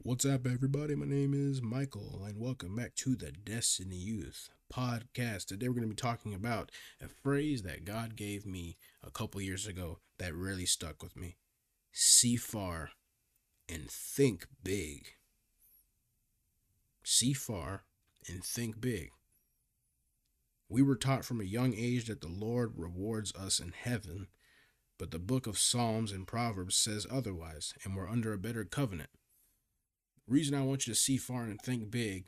What's up, everybody? My name is Michael, and welcome back to the Destiny Youth podcast. Today, we're going to be talking about a phrase that God gave me a couple years ago that really stuck with me see far and think big. See far and think big. We were taught from a young age that the Lord rewards us in heaven, but the book of Psalms and Proverbs says otherwise, and we're under a better covenant reason I want you to see far and think big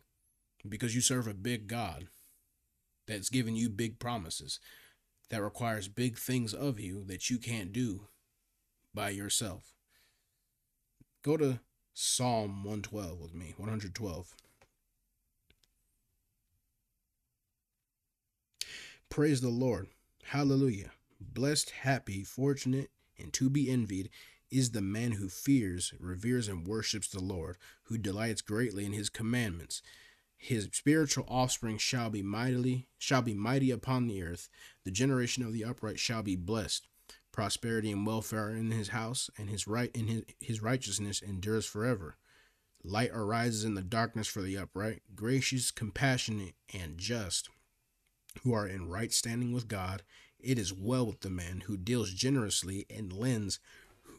because you serve a big God that's giving you big promises that requires big things of you that you can't do by yourself. Go to Psalm 112 with me, 112. Praise the Lord. Hallelujah. Blessed, happy, fortunate, and to be envied is the man who fears, reveres, and worships the Lord, who delights greatly in his commandments. His spiritual offspring shall be mightily shall be mighty upon the earth. The generation of the upright shall be blessed. Prosperity and welfare in his house, and his right in his, his righteousness endures forever. Light arises in the darkness for the upright, gracious, compassionate, and just, who are in right standing with God. It is well with the man who deals generously and lends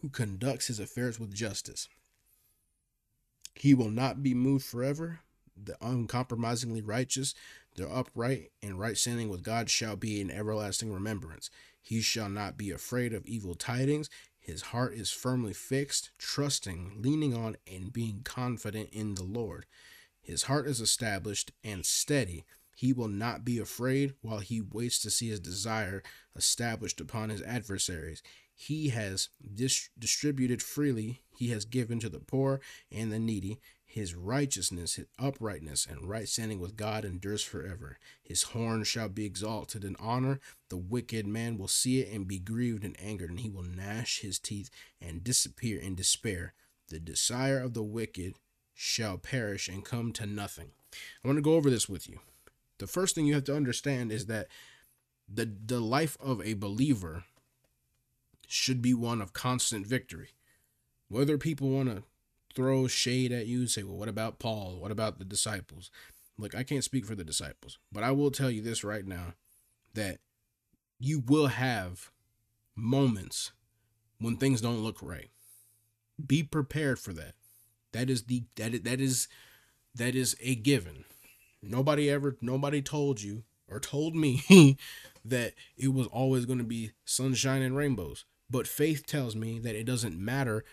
who conducts his affairs with justice. He will not be moved forever. The uncompromisingly righteous, the upright and right standing with God shall be in everlasting remembrance. He shall not be afraid of evil tidings. His heart is firmly fixed, trusting, leaning on, and being confident in the Lord. His heart is established and steady. He will not be afraid while he waits to see his desire established upon his adversaries he has dis- distributed freely, he has given to the poor and the needy. His righteousness, his uprightness, and right standing with God endures forever. His horn shall be exalted in honor. The wicked man will see it and be grieved and angered, and he will gnash his teeth and disappear in despair. The desire of the wicked shall perish and come to nothing. I want to go over this with you. The first thing you have to understand is that the the life of a believer should be one of constant victory. Whether people want to throw shade at you, say, well, what about Paul? What about the disciples? Look, I can't speak for the disciples, but I will tell you this right now that you will have moments when things don't look right. Be prepared for that. That is the that that is that is a given. Nobody ever nobody told you or told me that it was always going to be sunshine and rainbows. But faith tells me that it doesn't matter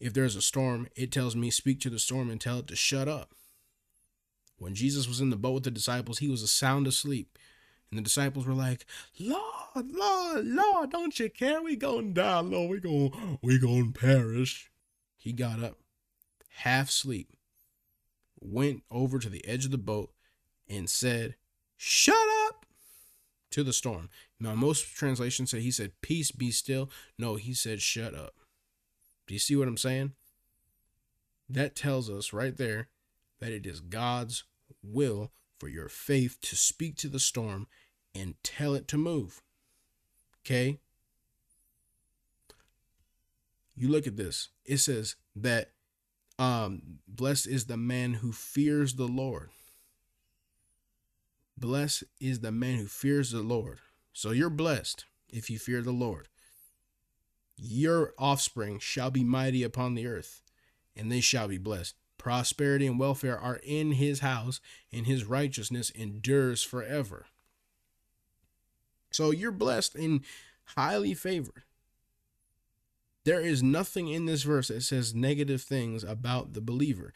if there's a storm. It tells me speak to the storm and tell it to shut up. When Jesus was in the boat with the disciples, he was a sound asleep. And the disciples were like, Lord, Lord, Lord, don't you care? We gonna die, Lord. We gonna, we gonna perish. He got up, half asleep, went over to the edge of the boat and said, Shut up to the storm. Now, most translations say he said, Peace be still. No, he said, Shut up. Do you see what I'm saying? That tells us right there that it is God's will for your faith to speak to the storm and tell it to move. Okay? You look at this. It says that um blessed is the man who fears the Lord. Blessed is the man who fears the Lord. So you're blessed if you fear the Lord. Your offspring shall be mighty upon the earth, and they shall be blessed. Prosperity and welfare are in his house, and his righteousness endures forever. So you're blessed and highly favored. There is nothing in this verse that says negative things about the believer.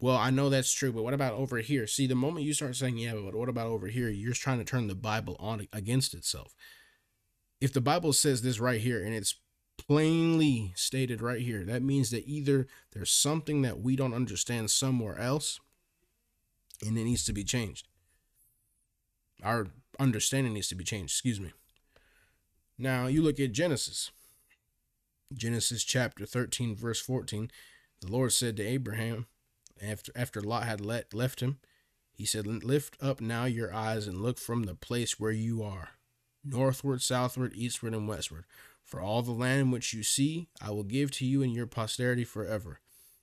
Well, I know that's true, but what about over here? See, the moment you start saying, yeah, but what about over here? You're trying to turn the Bible on against itself. If the Bible says this right here and it's plainly stated right here, that means that either there's something that we don't understand somewhere else and it needs to be changed. Our understanding needs to be changed, excuse me. Now, you look at Genesis. Genesis chapter 13, verse 14. The Lord said to Abraham, after after Lot had let, left him, he said, Lift up now your eyes and look from the place where you are, northward, southward, eastward, and westward. For all the land which you see, I will give to you and your posterity forever.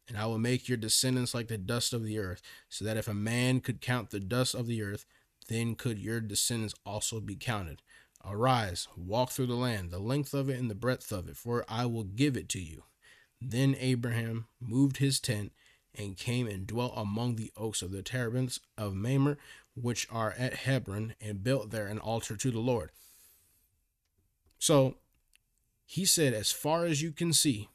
And I will make your descendants like the dust of the earth, so that if a man could count the dust of the earth, then could your descendants also be counted. Arise, walk through the land, the length of it and the breadth of it, for I will give it to you. Then Abraham moved his tent and came and dwelt among the oaks of the terebinths of Mamre, which are at Hebron, and built there an altar to the Lord. So he said, As far as you can see,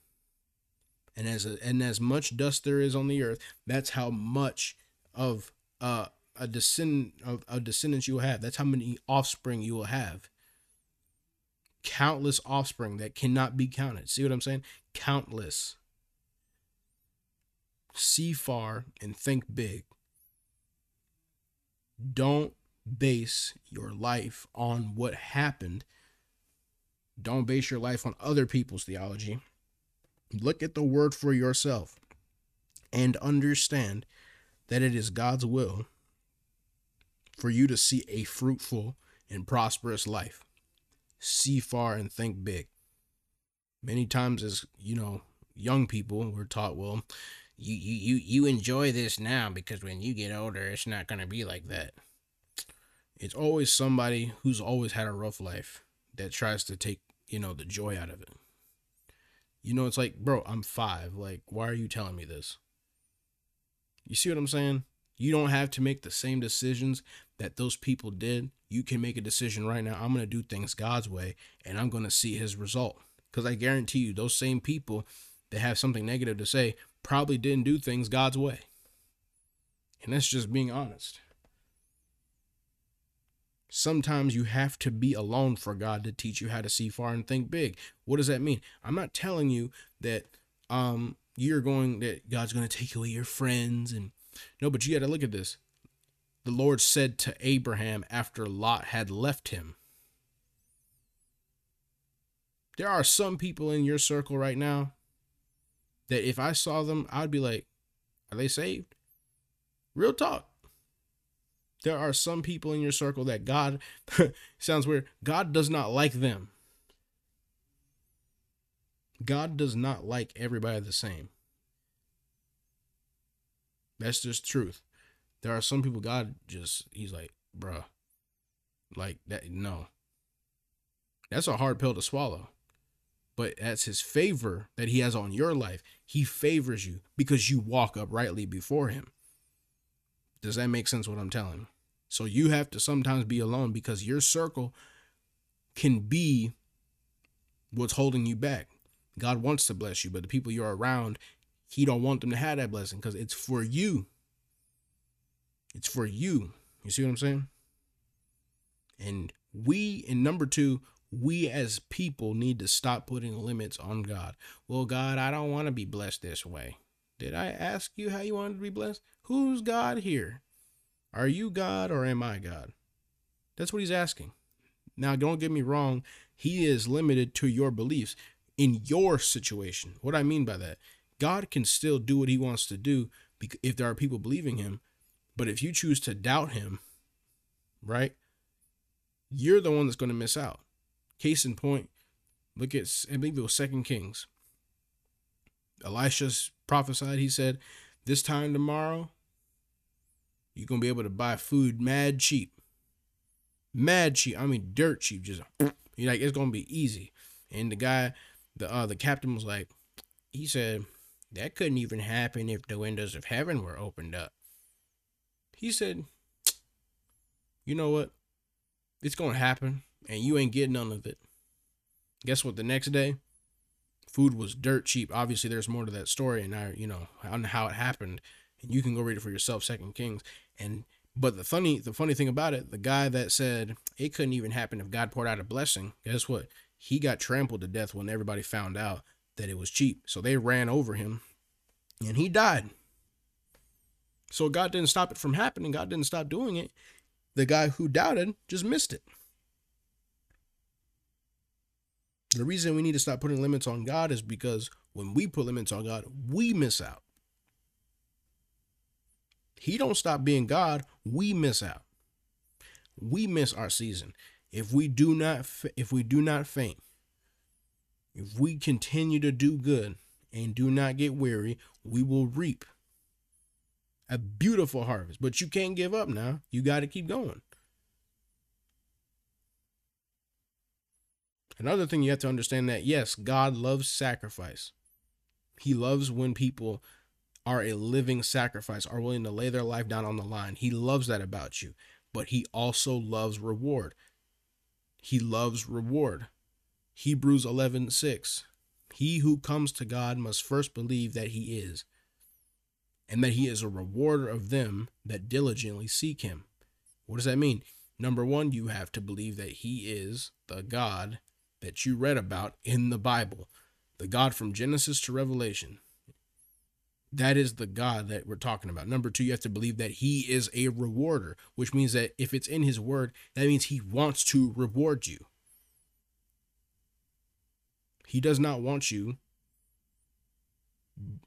and as and as much dust there is on the earth, that's how much of uh, a descendant of a descendants you will have. That's how many offspring you will have. Countless offspring that cannot be counted. See what I'm saying? Countless. See far and think big. Don't base your life on what happened. Don't base your life on other people's theology. Look at the word for yourself and understand that it is God's will for you to see a fruitful and prosperous life. See far and think big. Many times, as you know, young people, we're taught, well, you you you you enjoy this now because when you get older, it's not gonna be like that. It's always somebody who's always had a rough life that tries to take you know the joy out of it. You know, it's like, bro, I'm five. Like, why are you telling me this? You see what I'm saying? You don't have to make the same decisions that those people did. You can make a decision right now. I'm going to do things God's way and I'm going to see his result. Because I guarantee you, those same people that have something negative to say probably didn't do things God's way. And that's just being honest. Sometimes you have to be alone for God to teach you how to see far and think big. What does that mean? I'm not telling you that um you're going that God's going to take away your friends and no, but you got to look at this. The Lord said to Abraham after Lot had left him. There are some people in your circle right now that if I saw them, I'd be like, are they saved? Real talk. There are some people in your circle that God sounds weird. God does not like them. God does not like everybody the same. That's just truth. There are some people God just he's like, bruh, like that no. That's a hard pill to swallow. But that's his favor that he has on your life. He favors you because you walk uprightly before him. Does that make sense what I'm telling? So you have to sometimes be alone because your circle can be what's holding you back. God wants to bless you, but the people you're around, he don't want them to have that blessing because it's for you. It's for you. You see what I'm saying? And we, in number two, we as people need to stop putting limits on God. Well, God, I don't want to be blessed this way. Did I ask you how you wanted to be blessed? Who's God here? Are you God or am I God? That's what he's asking. Now, don't get me wrong, he is limited to your beliefs in your situation. What I mean by that, God can still do what he wants to do if there are people believing him, but if you choose to doubt him, right, you're the one that's going to miss out. Case in point, look at, I believe it was Second Kings. Elisha's prophesied, he said, This time tomorrow, you're to be able to buy food mad cheap. Mad cheap. I mean, dirt cheap. Just, you're like, it's to be easy. And the guy, the uh, the captain was like, he said, that couldn't even happen if the windows of heaven were opened up. He said, You know what? It's to happen, and you ain't getting none of it. Guess what? The next day, food was dirt cheap. Obviously, there's more to that story, and I, you know, on how it happened, and you can go read it for yourself. Second Kings, and but the funny, the funny thing about it, the guy that said it couldn't even happen if God poured out a blessing, guess what? He got trampled to death when everybody found out that it was cheap. So they ran over him, and he died. So God didn't stop it from happening. God didn't stop doing it. The guy who doubted just missed it. The reason we need to stop putting limits on God is because when we put limits on God, we miss out. He don't stop being God, we miss out. We miss our season. If we do not if we do not faint, if we continue to do good and do not get weary, we will reap a beautiful harvest. But you can't give up now. You got to keep going. Another thing you have to understand that yes, God loves sacrifice. He loves when people are a living sacrifice, are willing to lay their life down on the line. He loves that about you, but he also loves reward. He loves reward. Hebrews 11 6. He who comes to God must first believe that he is, and that he is a rewarder of them that diligently seek him. What does that mean? Number one, you have to believe that he is the God that you read about in the Bible, the God from Genesis to Revelation. That is the God that we're talking about. Number two, you have to believe that He is a rewarder, which means that if it's in His word, that means He wants to reward you. He does not want you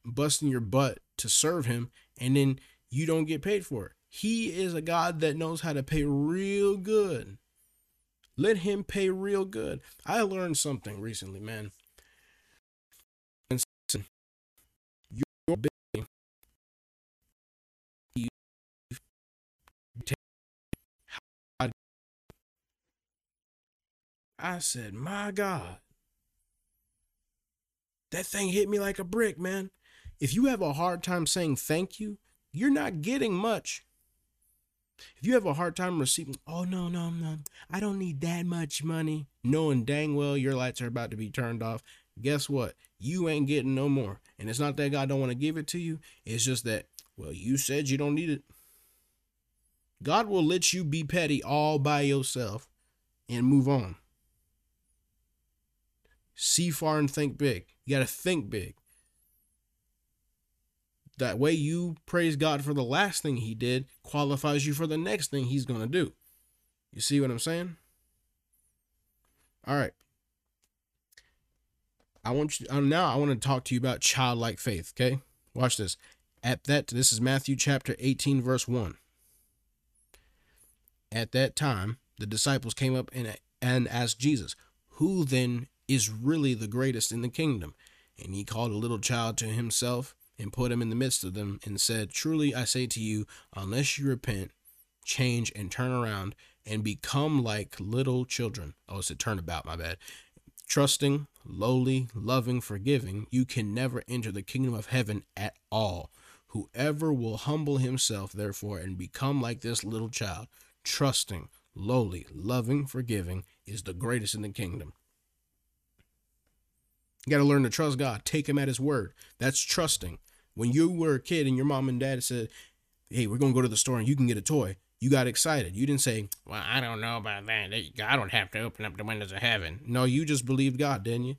busting your butt to serve Him and then you don't get paid for it. He is a God that knows how to pay real good. Let Him pay real good. I learned something recently, man. Your I said, my God. That thing hit me like a brick, man. If you have a hard time saying thank you, you're not getting much. If you have a hard time receiving, oh, no, no, no, I don't need that much money, knowing dang well your lights are about to be turned off, guess what? You ain't getting no more. And it's not that God don't want to give it to you, it's just that, well, you said you don't need it. God will let you be petty all by yourself and move on. See far and think big. You got to think big. That way, you praise God for the last thing He did qualifies you for the next thing He's going to do. You see what I'm saying? All right. I want you uh, now. I want to talk to you about childlike faith. Okay, watch this. At that, this is Matthew chapter 18, verse 1. At that time, the disciples came up and, and asked Jesus, Who then is really the greatest in the kingdom. And he called a little child to himself and put him in the midst of them and said, Truly I say to you, unless you repent, change, and turn around and become like little children. Oh, it's a turnabout, my bad. Trusting, lowly, loving, forgiving, you can never enter the kingdom of heaven at all. Whoever will humble himself, therefore, and become like this little child, trusting, lowly, loving, forgiving, is the greatest in the kingdom. You got to learn to trust God. Take him at his word. That's trusting. When you were a kid and your mom and dad said, "Hey, we're to go to the store and you can get a toy." You got excited. You didn't say, "Well, I don't know about that. I don't have to open up the windows of heaven." No, you just believed God, didn't you?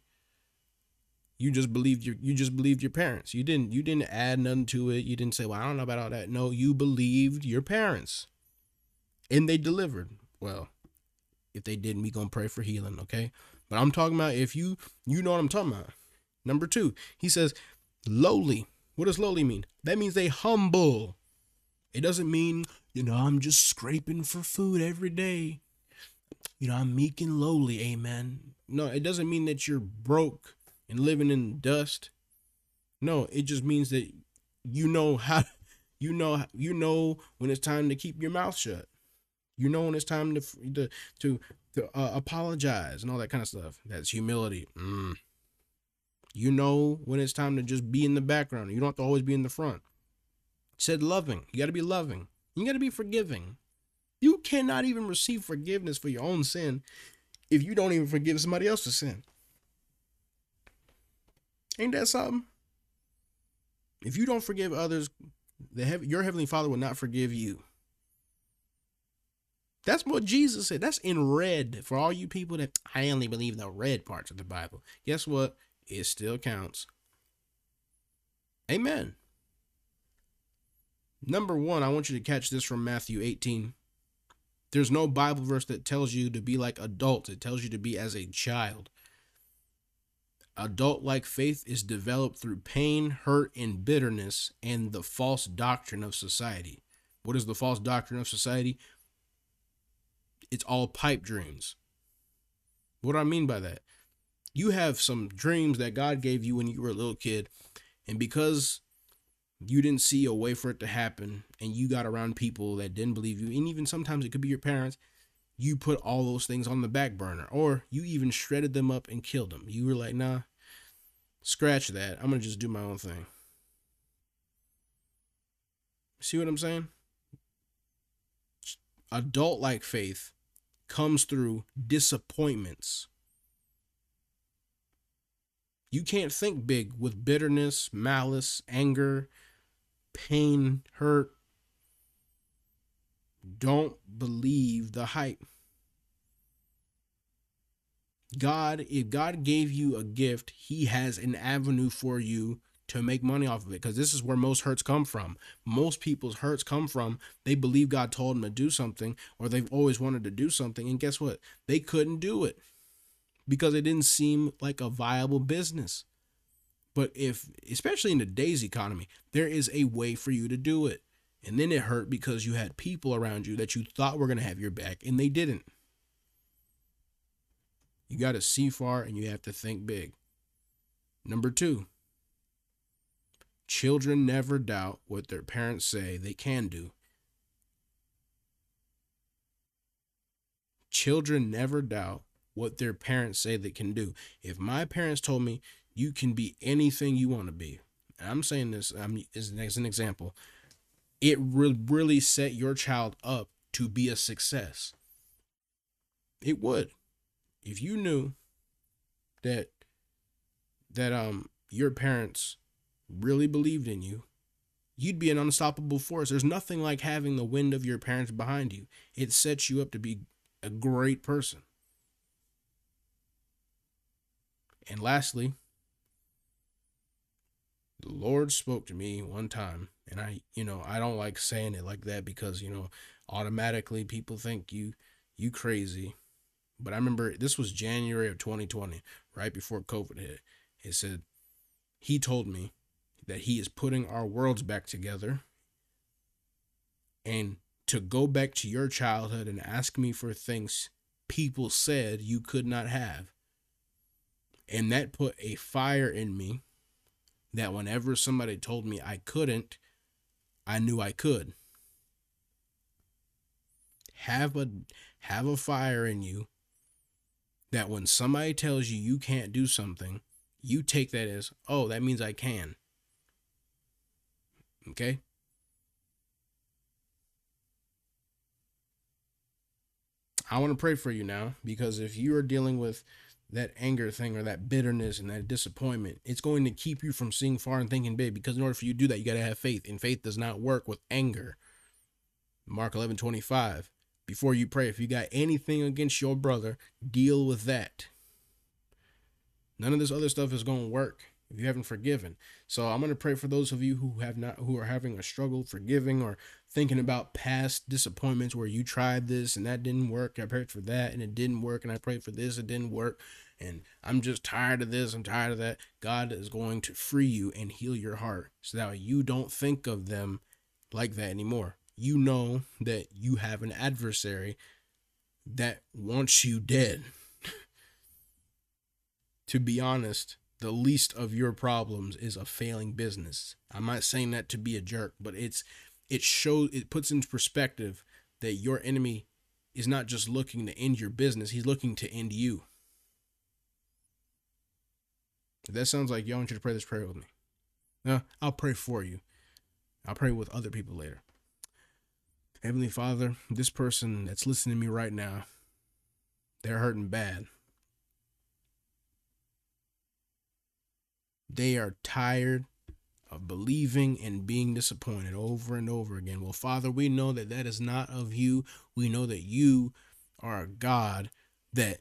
You just believed your you just believed your parents. You didn't you didn't add nothing to it. You didn't say, "Well, I don't know about all that." No, you believed your parents. And they delivered. Well, if they didn't, we to pray for healing, okay? But I'm talking about if you you know what I'm talking about. Number two, he says lowly. What does lowly mean? That means they humble. It doesn't mean, you know, I'm just scraping for food every day. You know, I'm meek and lowly, amen. No, it doesn't mean that you're broke and living in dust. No, it just means that you know how you know you know when it's time to keep your mouth shut. You know when it's time to to to to uh, apologize and all that kind of stuff. That's humility. Mm. You know when it's time to just be in the background. You don't have to always be in the front. It said loving. You got to be loving. You got to be forgiving. You cannot even receive forgiveness for your own sin if you don't even forgive somebody else's sin. Ain't that something? If you don't forgive others, the your heavenly Father will not forgive you. That's what Jesus said. That's in red for all you people that I only believe the red parts of the Bible. Guess what? It still counts. Amen. Number one, I want you to catch this from Matthew 18. There's no Bible verse that tells you to be like adults, it tells you to be as a child. Adult like faith is developed through pain, hurt, and bitterness and the false doctrine of society. What is the false doctrine of society? it's all pipe dreams. What do I mean by that? You have some dreams that God gave you when you were a little kid, and because you didn't see a way for it to happen, and you got around people that didn't believe you, and even sometimes it could be your parents, you put all those things on the back burner, or you even shredded them up and killed them. You were like, nah, scratch that. I'm gonna just do my own thing. See what I'm saying? Adult like faith comes through disappointments. You can't think big with bitterness, malice, anger, pain, hurt. Don't believe the hype. God, if God gave you a gift, He has an avenue for you to make money off of it because this is where most hurts come from. Most people's hurts come from they believe God told them to do something or they've always wanted to do something and guess what? They couldn't do it because it didn't seem like a viable business. But if especially in today's economy, there is a way for you to do it. And then it hurt because you had people around you that you thought were going to have your back and they didn't. You got to see far and you have to think big. Number 2, Children never doubt what their parents say they can do. Children never doubt what their parents say they can do. If my parents told me you can be anything you want to be, I'm saying this I'm, as an example, it really set your child up to be a success. It would. If you knew that that um your parents really believed in you, you'd be an unstoppable force. There's nothing like having the wind of your parents behind you. It sets you up to be a great person. And lastly, the Lord spoke to me one time, and I, you know, I don't like saying it like that because, you know, automatically people think you you crazy. But I remember this was January of 2020, right before COVID hit. It said he told me that he is putting our worlds back together and to go back to your childhood and ask me for things people said you could not have. And that put a fire in me that whenever somebody told me I couldn't, I knew I could. Have a have a fire in you that when somebody tells you you can't do something, you take that as, "Oh, that means I can." Okay? I want to pray for you now because if you are dealing with that anger thing or that bitterness and that disappointment, it's going to keep you from seeing far and thinking big. Because in order for you to do that, you got to have faith, and faith does not work with anger. Mark 11 25. Before you pray, if you got anything against your brother, deal with that. None of this other stuff is going to work if you haven't forgiven. So I'm going to pray for those of you who have not who are having a struggle forgiving or thinking about past disappointments where you tried this and that didn't work. I prayed for that and it didn't work and I prayed for this it didn't work and I'm just tired of this, I'm tired of that. God is going to free you and heal your heart so that you don't think of them like that anymore. You know that you have an adversary that wants you dead. to be honest, the least of your problems is a failing business. I'm not saying that to be a jerk, but it's it shows it puts into perspective that your enemy is not just looking to end your business, he's looking to end you. If that sounds like y'all want you to pray this prayer with me. No, I'll pray for you. I'll pray with other people later. Heavenly Father, this person that's listening to me right now, they're hurting bad. They are tired of believing and being disappointed over and over again. Well, Father, we know that that is not of you. We know that you are a God that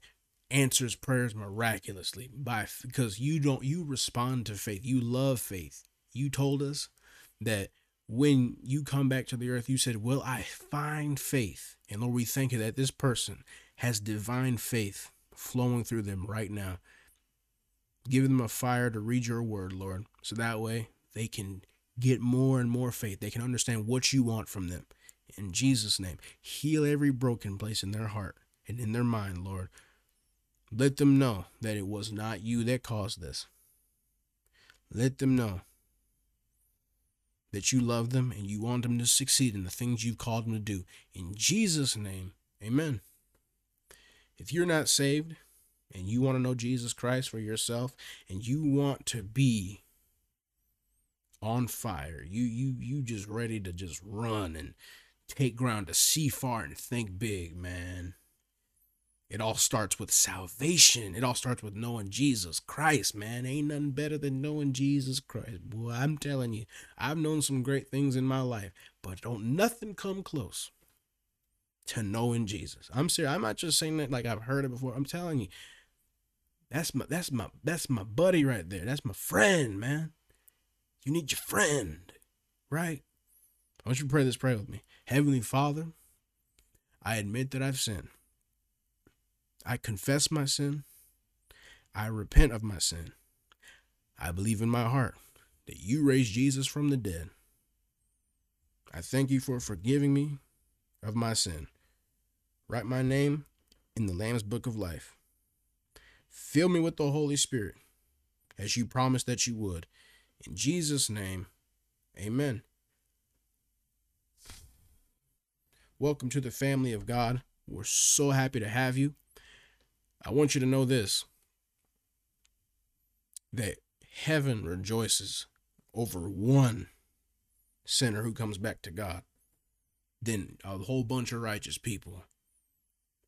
answers prayers miraculously by because you don't you respond to faith. You love faith. You told us that when you come back to the earth, you said, Will I find faith? And Lord, we thank you that this person has divine faith flowing through them right now. Give them a fire to read your word, Lord, so that way they can get more and more faith. They can understand what you want from them. In Jesus' name, heal every broken place in their heart and in their mind, Lord. Let them know that it was not you that caused this. Let them know that you love them and you want them to succeed in the things you've called them to do. In Jesus' name, amen. If you're not saved and you want to know Jesus Christ for yourself and you want to be on fire, you you you just ready to just run and take ground to see far and think big, man. It all starts with salvation. It all starts with knowing Jesus Christ, man. Ain't nothing better than knowing Jesus Christ. Boy, I'm telling you, I've known some great things in my life, but don't nothing come close to knowing Jesus. I'm serious. I'm not just saying that like I've heard it before. I'm telling you, that's my that's my that's my buddy right there. That's my friend, man. You need your friend, right? I want you to pray this prayer with me. Heavenly Father, I admit that I've sinned. I confess my sin. I repent of my sin. I believe in my heart that you raised Jesus from the dead. I thank you for forgiving me of my sin. Write my name in the Lamb's book of life. Fill me with the Holy Spirit as you promised that you would. In Jesus' name, amen. Welcome to the family of God. We're so happy to have you. I want you to know this that heaven rejoices over one sinner who comes back to God than a whole bunch of righteous people.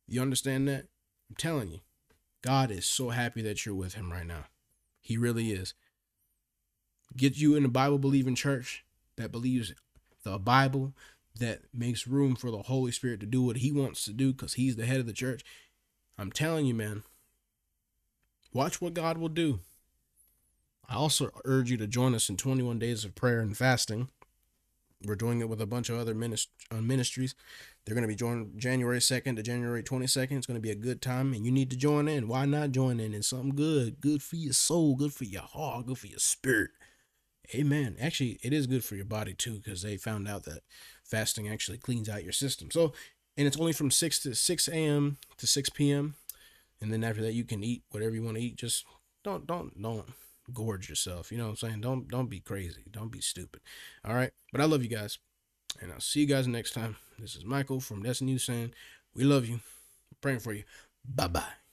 You understand that? I'm telling you, God is so happy that you're with him right now. He really is. Get you in a Bible believing church that believes the Bible, that makes room for the Holy Spirit to do what he wants to do because he's the head of the church. I'm telling you, man, watch what God will do. I also urge you to join us in 21 days of prayer and fasting. We're doing it with a bunch of other uh, ministries. They're going to be joined January 2nd to January 22nd. It's going to be a good time, and you need to join in. Why not join in? It's something good, good for your soul, good for your heart, good for your spirit. Amen. Actually, it is good for your body too, because they found out that fasting actually cleans out your system. So and it's only from 6 to 6 a.m. to 6 p.m. And then after that, you can eat whatever you want to eat. Just don't, don't, don't gorge yourself. You know what I'm saying? Don't, don't be crazy. Don't be stupid. All right. But I love you guys. And I'll see you guys next time. This is Michael from Destiny saying, we love you. Praying for you. Bye bye.